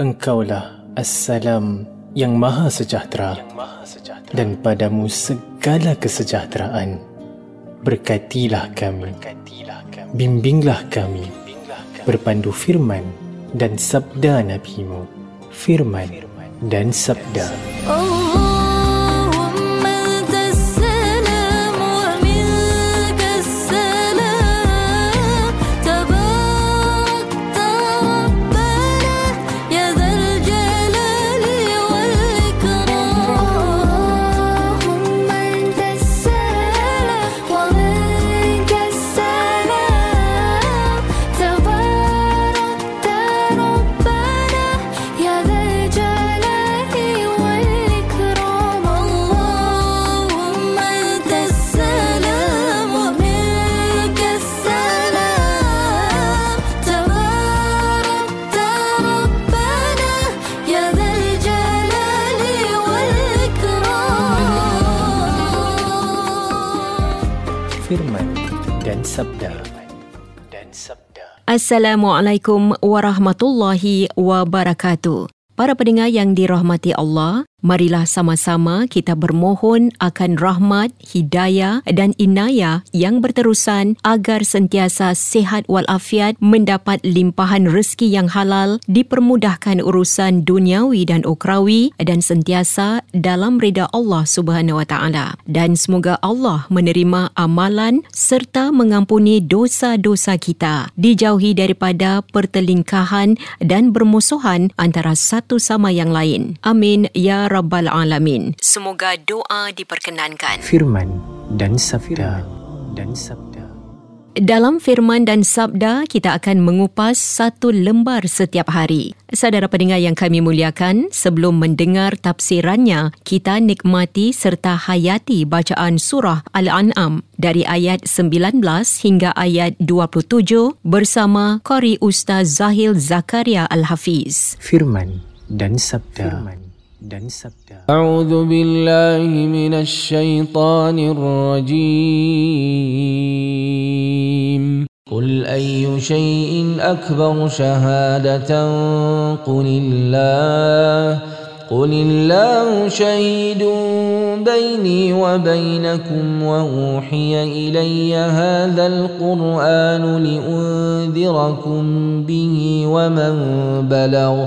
Engkaulah Assalam yang Maha Sejahtera, yang maha sejahtera. dan padamu segala kesejahteraan. Berkatilah kami, Berkatilah kami. Bimbinglah, kami. bimbinglah kami berpandu firman dan sabda Nabi-Mu. Firman, firman dan sabda. Dan sabda. Oh. Assalamualaikum warahmatullahi wabarakatuh. Para pendengar yang dirahmati Allah, marilah sama-sama kita bermohon akan rahmat, hidayah dan inayah yang berterusan agar sentiasa sihat walafiat, mendapat limpahan rezeki yang halal, dipermudahkan urusan duniawi dan ukrawi dan sentiasa dalam reda Allah Subhanahu Wa Taala. Dan semoga Allah menerima amalan serta mengampuni dosa-dosa kita, dijauhi daripada pertelingkahan dan bermusuhan antara satu sama yang lain. Amin ya rabbal alamin. Semoga doa diperkenankan. Firman dan sabda. Dan sabda. Dalam firman dan sabda, kita akan mengupas satu lembar setiap hari. Saudara pendengar yang kami muliakan, sebelum mendengar tafsirannya, kita nikmati serta hayati bacaan surah Al-An'am dari ayat 19 hingga ayat 27 bersama Qari Ustaz Zahil Zakaria Al-Hafiz. Firman dan sabda. Firman dan sabda. أعوذ بالله من الشيطان الرجيم. قل أي شيء أكبر شهادة؟ قل الله. قل الله شهيد بيني وبينكم وأوحي إلي هذا القرآن لأنذركم به ومن بلغ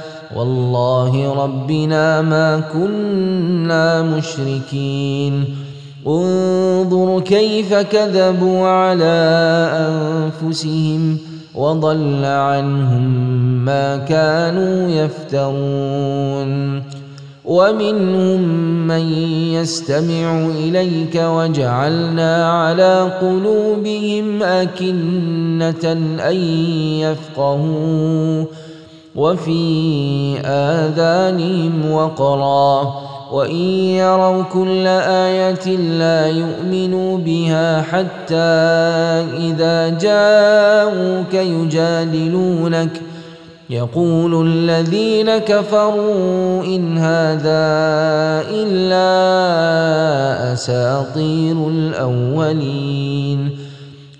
والله ربنا ما كنا مشركين. انظر كيف كذبوا على أنفسهم وضل عنهم ما كانوا يفترون. ومنهم من يستمع إليك وجعلنا على قلوبهم أكنة أن يفقهوا وفي آذانهم وقرا. وإن يروا كل آية لا يؤمنوا بها حتى إذا جاءوك يجادلونك ۖ. يقول الذين كفروا إن هذا إلا أساطير الأولين.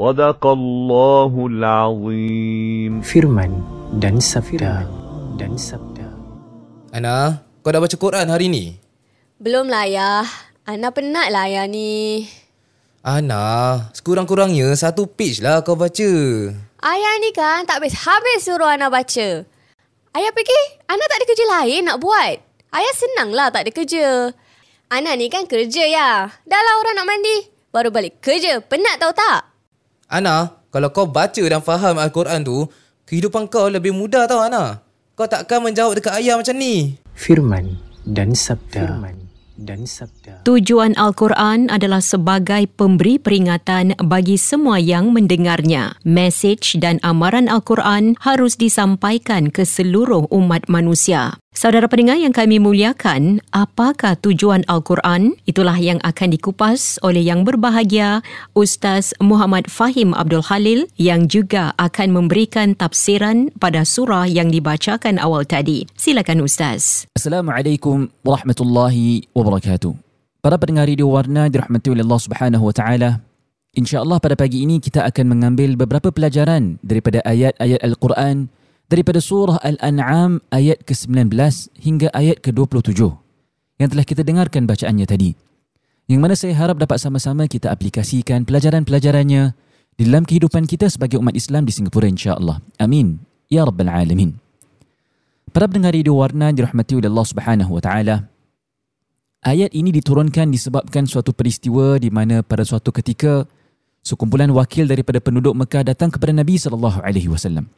Sadaqallahul Azim. Firman dan sabda dan sabda. Ana, kau dah baca Quran hari ni? Belum lah ayah. Ana penat lah ayah ni. Ana, sekurang-kurangnya satu page lah kau baca. Ayah ni kan tak habis-habis suruh Ana baca. Ayah pergi, Ana tak ada kerja lain nak buat. Ayah senang lah tak ada kerja. Ana ni kan kerja ya. Dah lah orang nak mandi. Baru balik kerja, penat tau tak? Ana, kalau kau baca dan faham Al-Quran tu, kehidupan kau lebih mudah tau Ana. Kau takkan menjawab dekat ayah macam ni. Firman dan sabda. Firman dan sabda. Tujuan Al-Quran adalah sebagai pemberi peringatan bagi semua yang mendengarnya. Mesej dan amaran Al-Quran harus disampaikan ke seluruh umat manusia. Saudara pendengar yang kami muliakan, apakah tujuan Al-Quran? Itulah yang akan dikupas oleh yang berbahagia Ustaz Muhammad Fahim Abdul Khalil yang juga akan memberikan tafsiran pada surah yang dibacakan awal tadi. Silakan Ustaz. Assalamualaikum warahmatullahi wabarakatuh. Para pendengar Radio Warna dirahmati oleh Allah Subhanahu wa taala. Insya-Allah pada pagi ini kita akan mengambil beberapa pelajaran daripada ayat-ayat Al-Quran daripada surah Al-An'am ayat ke-19 hingga ayat ke-27 yang telah kita dengarkan bacaannya tadi. Yang mana saya harap dapat sama-sama kita aplikasikan pelajaran-pelajarannya di dalam kehidupan kita sebagai umat Islam di Singapura insya-Allah. Amin. Ya Rabbal Alamin. Para pendengar radio warna dirahmati oleh Allah Subhanahu wa taala. Ayat ini diturunkan disebabkan suatu peristiwa di mana pada suatu ketika sekumpulan wakil daripada penduduk Mekah datang kepada Nabi sallallahu alaihi wasallam.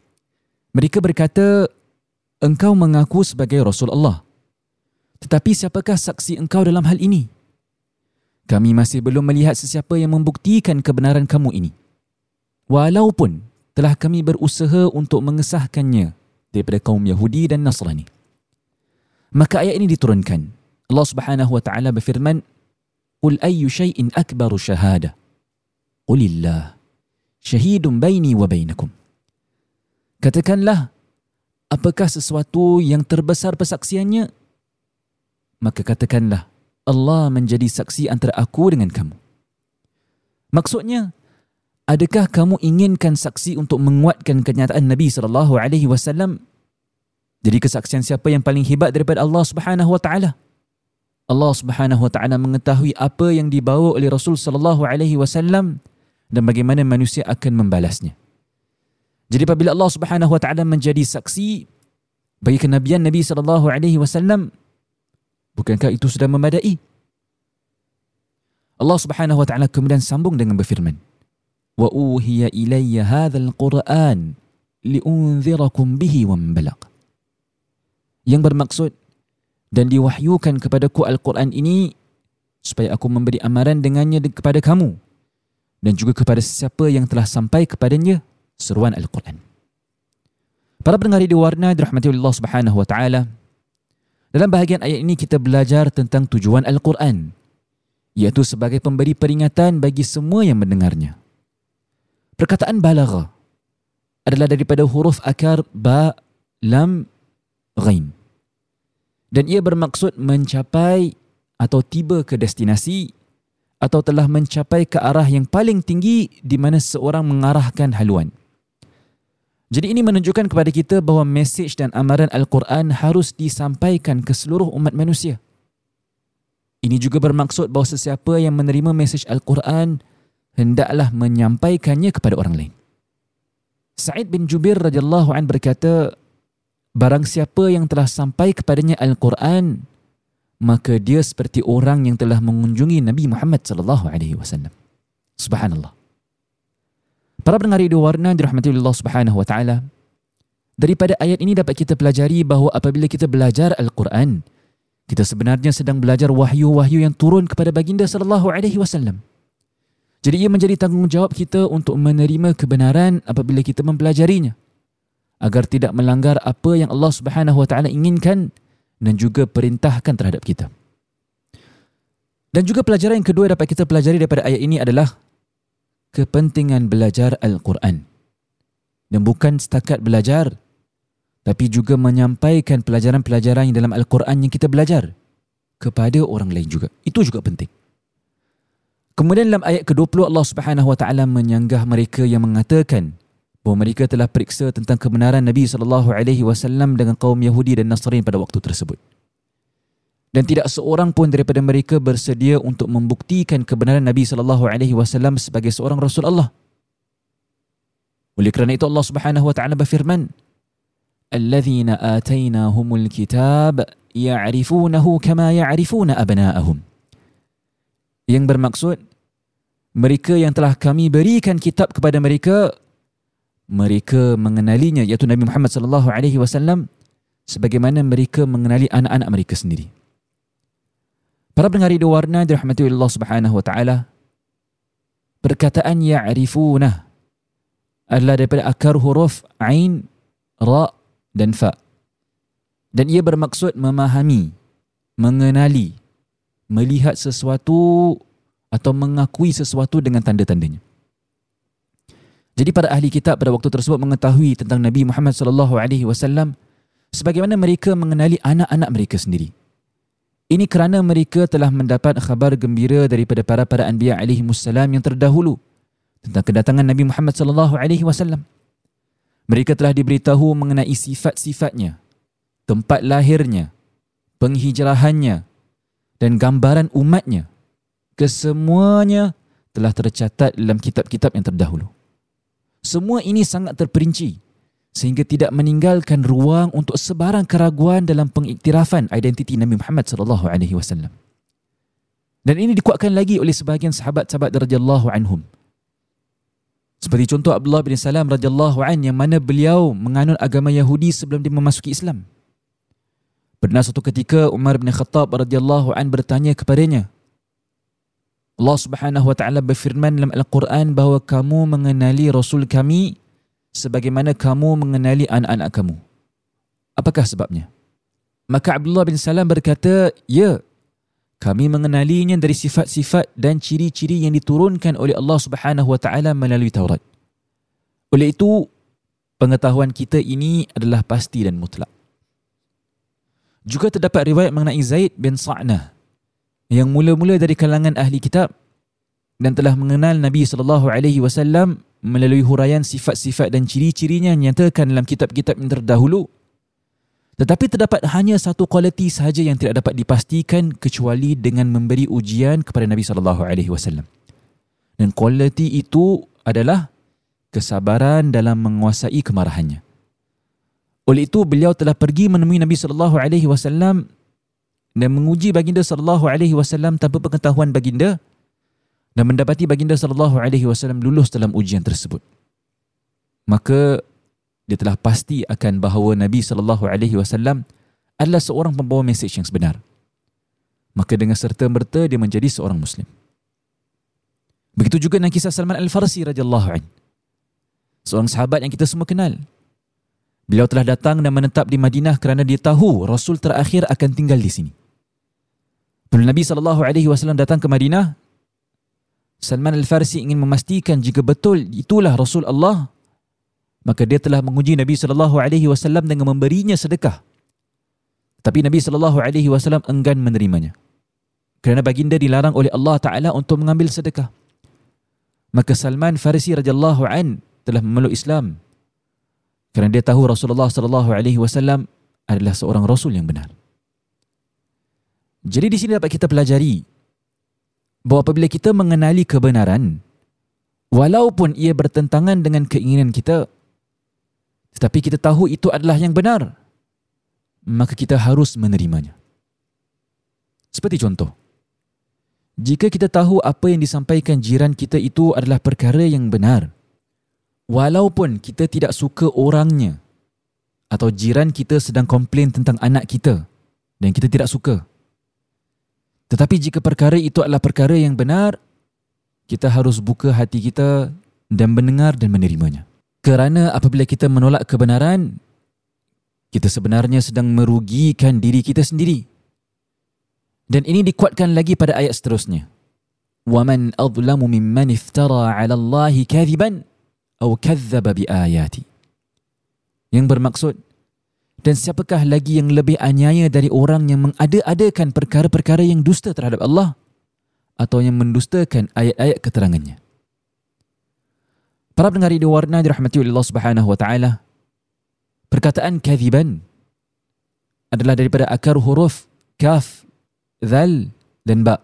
Mereka berkata, engkau mengaku sebagai Rasul Allah. Tetapi siapakah saksi engkau dalam hal ini? Kami masih belum melihat sesiapa yang membuktikan kebenaran kamu ini. Walaupun telah kami berusaha untuk mengesahkannya daripada kaum Yahudi dan Nasrani. Maka ayat ini diturunkan. Allah Subhanahu wa taala berfirman, "Qul ayyu shay'in akbaru shahada?" Qulillah. Syahidun baini wa bainakum. Katakanlah, apakah sesuatu yang terbesar persaksiannya? Maka katakanlah, Allah menjadi saksi antara aku dengan kamu. Maksudnya, adakah kamu inginkan saksi untuk menguatkan kenyataan Nabi sallallahu alaihi wasallam? Jadi kesaksian siapa yang paling hebat daripada Allah Subhanahu wa taala? Allah Subhanahu wa taala mengetahui apa yang dibawa oleh Rasul sallallahu alaihi wasallam dan bagaimana manusia akan membalasnya. Jadi apabila Allah Subhanahu wa taala menjadi saksi bagi kenabian Nabi sallallahu alaihi wasallam bukankah itu sudah memadai? Allah Subhanahu wa taala kemudian sambung dengan berfirman wa uhiya ilayya hadzal quran liunzirakum bihi wa man balagh yang bermaksud dan diwahyukan kepadaku Al-Quran ini supaya aku memberi amaran dengannya kepada kamu dan juga kepada siapa yang telah sampai kepadanya seruan Al-Quran. Para pendengar di warna dirahmati Allah Subhanahu wa taala. Dalam bahagian ayat ini kita belajar tentang tujuan Al-Quran iaitu sebagai pemberi peringatan bagi semua yang mendengarnya. Perkataan balagha adalah daripada huruf akar ba, lam, ghain. Dan ia bermaksud mencapai atau tiba ke destinasi atau telah mencapai ke arah yang paling tinggi di mana seorang mengarahkan haluan. Jadi ini menunjukkan kepada kita bahawa mesej dan amaran Al-Quran harus disampaikan ke seluruh umat manusia. Ini juga bermaksud bahawa sesiapa yang menerima mesej Al-Quran hendaklah menyampaikannya kepada orang lain. Sa'id bin Jubir radhiyallahu an berkata, barang siapa yang telah sampai kepadanya Al-Quran, maka dia seperti orang yang telah mengunjungi Nabi Muhammad sallallahu alaihi wasallam. Subhanallah. Para pendengar radio warna dirahmati Allah Subhanahu wa taala. Daripada ayat ini dapat kita pelajari bahawa apabila kita belajar Al-Quran, kita sebenarnya sedang belajar wahyu-wahyu yang turun kepada baginda sallallahu alaihi wasallam. Jadi ia menjadi tanggungjawab kita untuk menerima kebenaran apabila kita mempelajarinya agar tidak melanggar apa yang Allah Subhanahu wa taala inginkan dan juga perintahkan terhadap kita. Dan juga pelajaran yang kedua dapat kita pelajari daripada ayat ini adalah kepentingan belajar Al-Quran. Dan bukan setakat belajar, tapi juga menyampaikan pelajaran-pelajaran yang dalam Al-Quran yang kita belajar kepada orang lain juga. Itu juga penting. Kemudian dalam ayat ke-20 Allah Subhanahu wa taala menyanggah mereka yang mengatakan bahawa mereka telah periksa tentang kebenaran Nabi sallallahu alaihi wasallam dengan kaum Yahudi dan Nasrani pada waktu tersebut. Dan tidak seorang pun daripada mereka bersedia untuk membuktikan kebenaran Nabi sallallahu alaihi wasallam sebagai seorang rasul Allah. Oleh kerana itu Allah Subhanahu wa taala berfirman, "Alladzina atainahumul kitab ya'rifunahu kama ya'rifuna abna'ahum." Yang bermaksud mereka yang telah kami berikan kitab kepada mereka mereka mengenalinya iaitu Nabi Muhammad sallallahu alaihi wasallam sebagaimana mereka mengenali anak-anak mereka sendiri. Para pendengar radio warna dirahmati Allah Subhanahu wa taala. Perkataan ya'rifuna adalah daripada akar huruf ain, ra dan fa. Dan ia bermaksud memahami, mengenali, melihat sesuatu atau mengakui sesuatu dengan tanda-tandanya. Jadi para ahli kitab pada waktu tersebut mengetahui tentang Nabi Muhammad sallallahu alaihi wasallam sebagaimana mereka mengenali anak-anak mereka sendiri. Ini kerana mereka telah mendapat khabar gembira daripada para-para anbiya alaihi wassalam yang terdahulu tentang kedatangan Nabi Muhammad sallallahu alaihi wasallam. Mereka telah diberitahu mengenai sifat-sifatnya, tempat lahirnya, penghijrahannya dan gambaran umatnya. Kesemuanya telah tercatat dalam kitab-kitab yang terdahulu. Semua ini sangat terperinci sehingga tidak meninggalkan ruang untuk sebarang keraguan dalam pengiktirafan identiti Nabi Muhammad sallallahu alaihi wasallam. Dan ini dikuatkan lagi oleh sebahagian sahabat-sahabat radhiyallahu anhum. Seperti contoh Abdullah bin Salam radhiyallahu an yang mana beliau menganut agama Yahudi sebelum dia memasuki Islam. Pernah suatu ketika Umar bin Khattab radhiyallahu an bertanya kepadanya, Allah Subhanahu wa taala berfirman dalam Al-Quran bahawa kamu mengenali rasul kami sebagaimana kamu mengenali anak-anak kamu. Apakah sebabnya? Maka Abdullah bin Salam berkata, ya, kami mengenalinya dari sifat-sifat dan ciri-ciri yang diturunkan oleh Allah Subhanahu wa taala melalui Taurat. Oleh itu, pengetahuan kita ini adalah pasti dan mutlak. Juga terdapat riwayat mengenai Zaid bin Sa'nah yang mula-mula dari kalangan ahli kitab dan telah mengenal Nabi sallallahu alaihi wasallam melalui huraian sifat-sifat dan ciri-cirinya yang nyatakan dalam kitab-kitab yang terdahulu. Tetapi terdapat hanya satu kualiti sahaja yang tidak dapat dipastikan kecuali dengan memberi ujian kepada Nabi sallallahu alaihi wasallam. Dan kualiti itu adalah kesabaran dalam menguasai kemarahannya. Oleh itu beliau telah pergi menemui Nabi sallallahu alaihi wasallam dan menguji baginda sallallahu alaihi wasallam tanpa pengetahuan baginda dan mendapati baginda sallallahu alaihi wasallam lulus dalam ujian tersebut. Maka dia telah pasti akan bahawa Nabi sallallahu alaihi wasallam adalah seorang pembawa mesej yang sebenar. Maka dengan serta-merta dia menjadi seorang muslim. Begitu juga dengan kisah Salman Al-Farsi radhiyallahu an. Seorang sahabat yang kita semua kenal. Beliau telah datang dan menetap di Madinah kerana dia tahu Rasul terakhir akan tinggal di sini. Bila Nabi sallallahu alaihi wasallam datang ke Madinah, Salman Al-Farsi ingin memastikan jika betul itulah Rasul Allah, maka dia telah menguji Nabi sallallahu alaihi wasallam dengan memberinya sedekah. Tapi Nabi sallallahu alaihi wasallam enggan menerimanya. Kerana baginda dilarang oleh Allah Taala untuk mengambil sedekah. Maka Salman Farisi radhiyallahu an telah memeluk Islam. Kerana dia tahu Rasulullah sallallahu alaihi wasallam adalah seorang rasul yang benar. Jadi di sini dapat kita pelajari bahawa apabila kita mengenali kebenaran, walaupun ia bertentangan dengan keinginan kita, tetapi kita tahu itu adalah yang benar, maka kita harus menerimanya. Seperti contoh, jika kita tahu apa yang disampaikan jiran kita itu adalah perkara yang benar, walaupun kita tidak suka orangnya atau jiran kita sedang komplain tentang anak kita dan kita tidak suka, tetapi jika perkara itu adalah perkara yang benar, kita harus buka hati kita dan mendengar dan menerimanya. Kerana apabila kita menolak kebenaran, kita sebenarnya sedang merugikan diri kita sendiri. Dan ini dikuatkan lagi pada ayat seterusnya. وَمَنْ أَظْلَمُ مِمَّنِ افْتَرَى عَلَى اللَّهِ كَذِبًا أَوْ كَذَّبَ بِآيَاتِ Yang bermaksud, dan siapakah lagi yang lebih aniaya dari orang yang mengada-adakan perkara-perkara yang dusta terhadap Allah atau yang mendustakan ayat-ayat keterangannya. Para pendengar di warna dirahmati oleh Allah Subhanahu wa taala. Perkataan kadhiban adalah daripada akar huruf kaf, zal dan ba.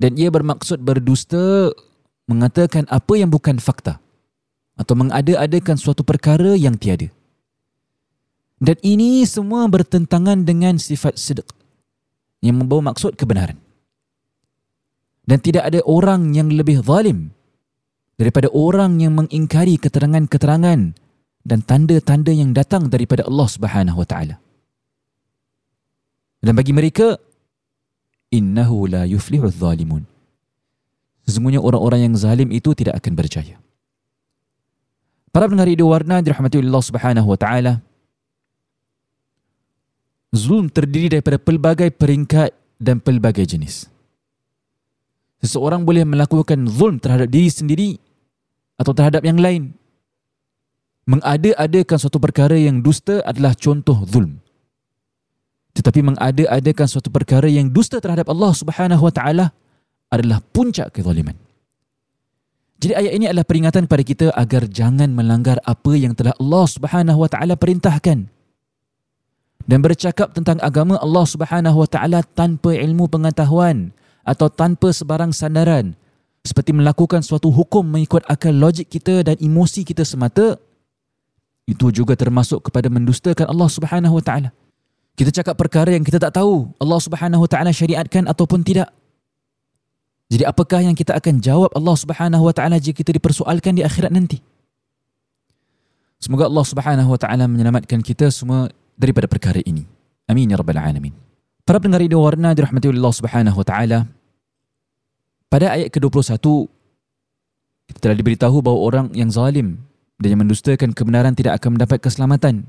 Dan ia bermaksud berdusta mengatakan apa yang bukan fakta atau mengada-adakan suatu perkara yang tiada. Dan ini semua bertentangan dengan sifat sidq yang membawa maksud kebenaran. Dan tidak ada orang yang lebih zalim daripada orang yang mengingkari keterangan-keterangan dan tanda-tanda yang datang daripada Allah Subhanahu wa taala. Dan bagi mereka innahu la yuflihu zalimun. Sesungguhnya orang-orang yang zalim itu tidak akan berjaya. Para pendengar radio warna dirahmati Allah Subhanahu wa taala, Zulm terdiri daripada pelbagai peringkat dan pelbagai jenis. Seseorang boleh melakukan zulm terhadap diri sendiri atau terhadap yang lain. Mengada-adakan suatu perkara yang dusta adalah contoh zulm. Tetapi mengada-adakan suatu perkara yang dusta terhadap Allah Subhanahu Wa Taala adalah puncak kezaliman. Jadi ayat ini adalah peringatan kepada kita agar jangan melanggar apa yang telah Allah Subhanahu Wa Taala perintahkan dan bercakap tentang agama Allah Subhanahu Wa Taala tanpa ilmu pengetahuan atau tanpa sebarang sandaran seperti melakukan suatu hukum mengikut akal logik kita dan emosi kita semata itu juga termasuk kepada mendustakan Allah Subhanahu Wa Taala. Kita cakap perkara yang kita tak tahu Allah Subhanahu Wa Taala syariatkan ataupun tidak. Jadi apakah yang kita akan jawab Allah Subhanahu Wa Taala jika kita dipersoalkan di akhirat nanti? Semoga Allah Subhanahu Wa Taala menyelamatkan kita semua daripada perkara ini. Amin ya rabbal alamin. Para pendengar radio warna dirahmati Allah Subhanahu wa taala. Pada ayat ke-21 kita telah diberitahu bahawa orang yang zalim dan yang mendustakan kebenaran tidak akan mendapat keselamatan.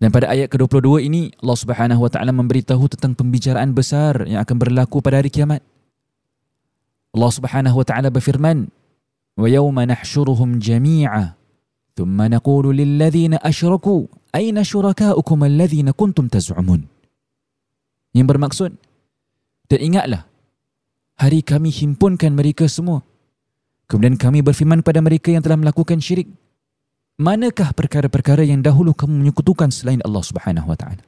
Dan pada ayat ke-22 ini Allah Subhanahu wa taala memberitahu tentang pembicaraan besar yang akan berlaku pada hari kiamat. Allah Subhanahu wa taala berfirman, "Wa yawma nahsyuruhum jami'a ثم نقول للذين أشركوا أين شركاؤكم الذين كنتم تزعمون yang bermaksud dan ingatlah hari kami himpunkan mereka semua kemudian kami berfirman pada mereka yang telah melakukan syirik manakah perkara-perkara yang dahulu kamu menyekutukan selain Allah Subhanahu wa taala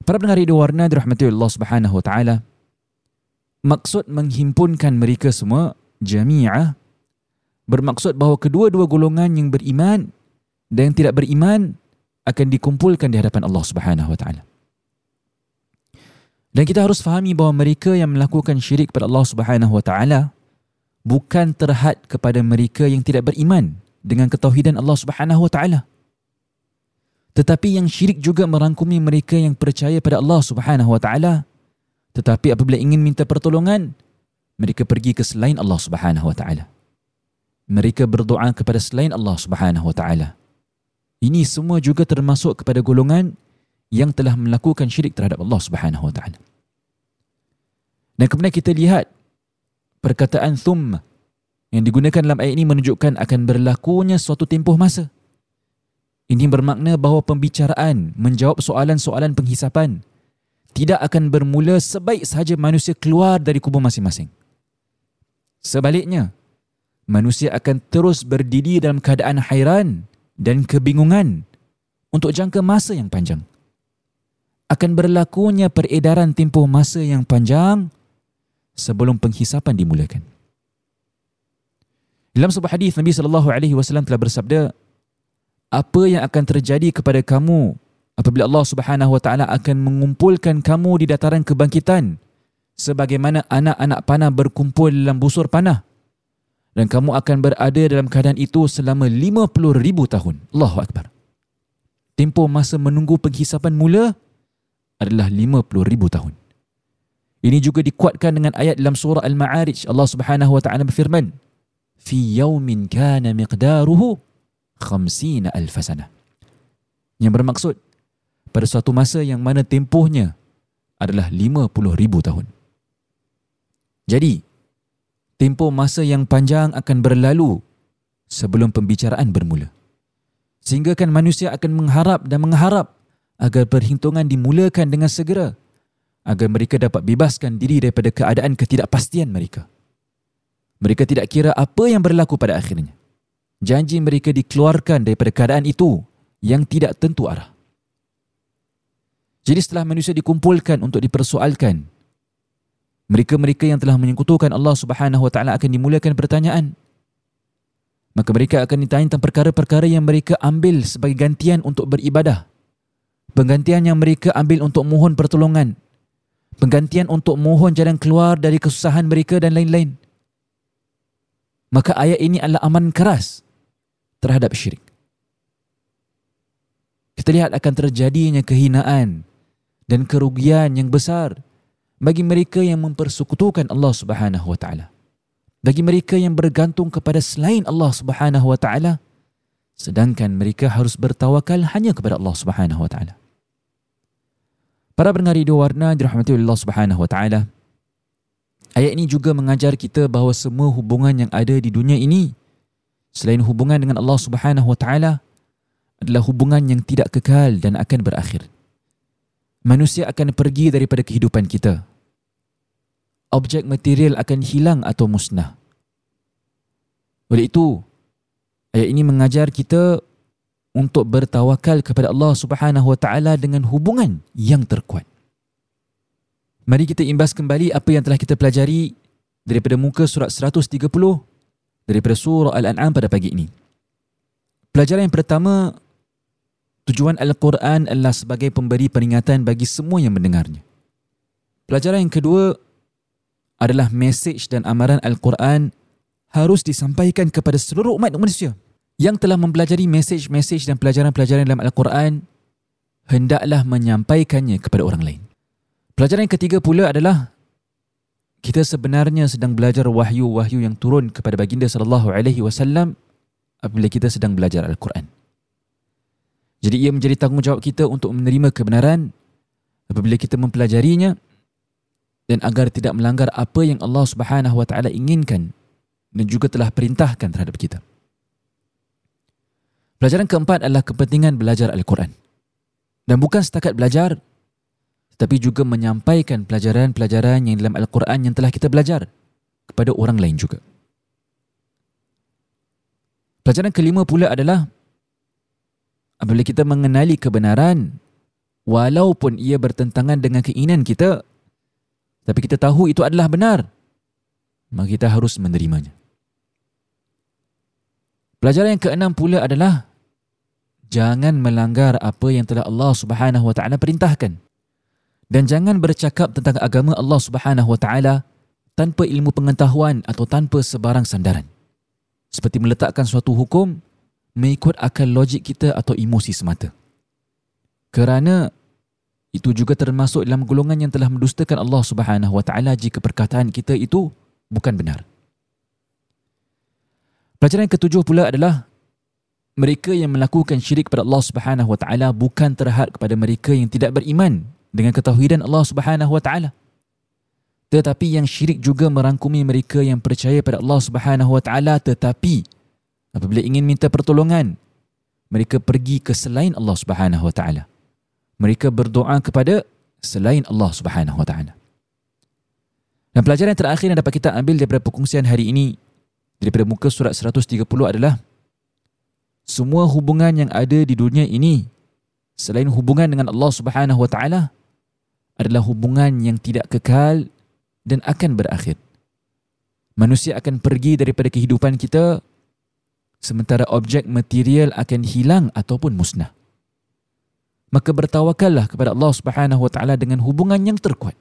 Para pendengar radio warna dirahmati Allah Subhanahu wa taala maksud menghimpunkan mereka semua jami'ah bermaksud bahawa kedua-dua golongan yang beriman dan yang tidak beriman akan dikumpulkan di hadapan Allah Subhanahu wa taala. Dan kita harus fahami bahawa mereka yang melakukan syirik kepada Allah Subhanahu wa taala bukan terhad kepada mereka yang tidak beriman dengan ketauhidan Allah Subhanahu wa taala. Tetapi yang syirik juga merangkumi mereka yang percaya pada Allah Subhanahu wa taala tetapi apabila ingin minta pertolongan mereka pergi ke selain Allah Subhanahu wa taala mereka berdoa kepada selain Allah Subhanahu wa taala. Ini semua juga termasuk kepada golongan yang telah melakukan syirik terhadap Allah Subhanahu wa taala. Dan kemudian kita lihat perkataan thumma yang digunakan dalam ayat ini menunjukkan akan berlakunya suatu tempoh masa. Ini bermakna bahawa pembicaraan menjawab soalan-soalan penghisapan tidak akan bermula sebaik sahaja manusia keluar dari kubur masing-masing. Sebaliknya, manusia akan terus berdiri dalam keadaan hairan dan kebingungan untuk jangka masa yang panjang. akan berlakunya peredaran tempoh masa yang panjang sebelum penghisapan dimulakan. Dalam sebuah hadis Nabi sallallahu alaihi wasallam telah bersabda, apa yang akan terjadi kepada kamu apabila Allah Subhanahu wa taala akan mengumpulkan kamu di dataran kebangkitan sebagaimana anak-anak panah berkumpul dalam busur panah dan kamu akan berada dalam keadaan itu selama 50 ribu tahun. Allahu Akbar. Tempoh masa menunggu penghisapan mula adalah 50 ribu tahun. Ini juga dikuatkan dengan ayat dalam surah Al-Ma'arij. Allah Subhanahu wa taala berfirman, "Fi yawmin kana miqdaruhu 50 alf sanah." Yang bermaksud pada suatu masa yang mana tempohnya adalah 50 ribu tahun. Jadi, tempoh masa yang panjang akan berlalu sebelum pembicaraan bermula. Sehingga kan manusia akan mengharap dan mengharap agar perhitungan dimulakan dengan segera agar mereka dapat bebaskan diri daripada keadaan ketidakpastian mereka. Mereka tidak kira apa yang berlaku pada akhirnya. Janji mereka dikeluarkan daripada keadaan itu yang tidak tentu arah. Jadi setelah manusia dikumpulkan untuk dipersoalkan, mereka-mereka yang telah menyekutukan Allah Subhanahu wa taala akan dimulakan pertanyaan. Maka mereka akan ditanya tentang perkara-perkara yang mereka ambil sebagai gantian untuk beribadah. Penggantian yang mereka ambil untuk mohon pertolongan. Penggantian untuk mohon jalan keluar dari kesusahan mereka dan lain-lain. Maka ayat ini adalah aman keras terhadap syirik. Kita lihat akan terjadinya kehinaan dan kerugian yang besar bagi mereka yang mempersekutukan Allah Subhanahu wa taala. Bagi mereka yang bergantung kepada selain Allah Subhanahu wa taala sedangkan mereka harus bertawakal hanya kepada Allah Subhanahu wa taala. Para pendengar radio warna dirahmati oleh Allah Subhanahu wa taala. Ayat ini juga mengajar kita bahawa semua hubungan yang ada di dunia ini selain hubungan dengan Allah Subhanahu wa taala adalah hubungan yang tidak kekal dan akan berakhir manusia akan pergi daripada kehidupan kita. Objek material akan hilang atau musnah. Oleh itu, ayat ini mengajar kita untuk bertawakal kepada Allah Subhanahu Wa Taala dengan hubungan yang terkuat. Mari kita imbas kembali apa yang telah kita pelajari daripada muka surat 130 daripada surah Al-An'am pada pagi ini. Pelajaran yang pertama Tujuan Al-Quran adalah sebagai pemberi peringatan bagi semua yang mendengarnya. Pelajaran yang kedua adalah mesej dan amaran Al-Quran harus disampaikan kepada seluruh umat manusia yang telah mempelajari mesej-mesej dan pelajaran-pelajaran dalam Al-Quran hendaklah menyampaikannya kepada orang lain. Pelajaran yang ketiga pula adalah kita sebenarnya sedang belajar wahyu-wahyu yang turun kepada baginda sallallahu alaihi wasallam apabila kita sedang belajar Al-Quran. Jadi ia menjadi tanggungjawab kita untuk menerima kebenaran apabila kita mempelajarinya dan agar tidak melanggar apa yang Allah Subhanahu Wa Taala inginkan dan juga telah perintahkan terhadap kita. Pelajaran keempat adalah kepentingan belajar Al-Quran. Dan bukan setakat belajar, tetapi juga menyampaikan pelajaran-pelajaran yang dalam Al-Quran yang telah kita belajar kepada orang lain juga. Pelajaran kelima pula adalah apabila kita mengenali kebenaran walaupun ia bertentangan dengan keinginan kita tapi kita tahu itu adalah benar. Maka kita harus menerimanya. Pelajaran yang keenam pula adalah jangan melanggar apa yang telah Allah Subhanahu wa taala perintahkan. Dan jangan bercakap tentang agama Allah Subhanahu wa taala tanpa ilmu pengetahuan atau tanpa sebarang sandaran. Seperti meletakkan suatu hukum mengikut akal logik kita atau emosi semata. Kerana itu juga termasuk dalam golongan yang telah mendustakan Allah Subhanahu Wa Taala jika perkataan kita itu bukan benar. Pelajaran ketujuh pula adalah mereka yang melakukan syirik kepada Allah Subhanahu Wa Taala bukan terhad kepada mereka yang tidak beriman dengan ketauhidan Allah Subhanahu Wa Taala. Tetapi yang syirik juga merangkumi mereka yang percaya pada Allah Subhanahu Wa Taala tetapi apabila ingin minta pertolongan mereka pergi ke selain Allah Subhanahu wa taala mereka berdoa kepada selain Allah Subhanahu wa taala dan pelajaran yang terakhir yang dapat kita ambil daripada perkongsian hari ini daripada muka surat 130 adalah semua hubungan yang ada di dunia ini selain hubungan dengan Allah Subhanahu Wa Taala adalah hubungan yang tidak kekal dan akan berakhir. Manusia akan pergi daripada kehidupan kita sementara objek material akan hilang ataupun musnah. Maka bertawakallah kepada Allah Subhanahu Wa Taala dengan hubungan yang terkuat.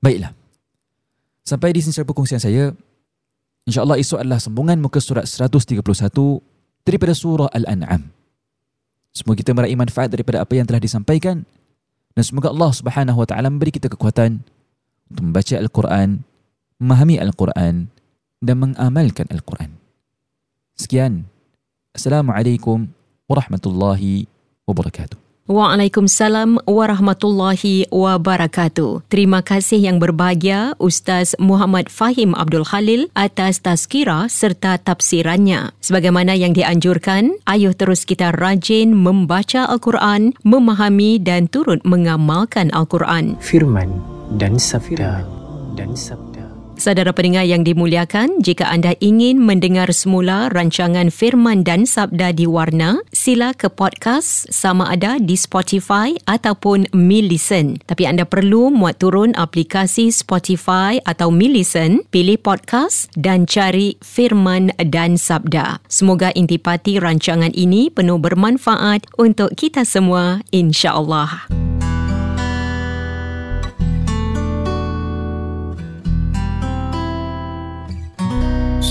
Baiklah. Sampai di sini saya perkongsian saya. InsyaAllah esok adalah sambungan muka surat 131 daripada surah Al-An'am. Semoga kita meraih manfaat daripada apa yang telah disampaikan dan semoga Allah Subhanahu Wa Taala memberi kita kekuatan untuk membaca Al-Quran, memahami Al-Quran dan mengamalkan Al-Quran. Sekian. Assalamualaikum warahmatullahi wabarakatuh. Waalaikumsalam warahmatullahi wabarakatuh. Terima kasih yang berbahagia Ustaz Muhammad Fahim Abdul Khalil atas tazkirah serta tafsirannya. Sebagaimana yang dianjurkan, ayuh terus kita rajin membaca Al-Quran, memahami dan turut mengamalkan Al-Quran. Firman dan sabda dan sabda. Saudara pendengar yang dimuliakan, jika anda ingin mendengar semula rancangan Firman dan Sabda di Warna, sila ke podcast sama ada di Spotify ataupun Millicent. Tapi anda perlu muat turun aplikasi Spotify atau Millicent, pilih podcast dan cari Firman dan Sabda. Semoga intipati rancangan ini penuh bermanfaat untuk kita semua, insya-Allah.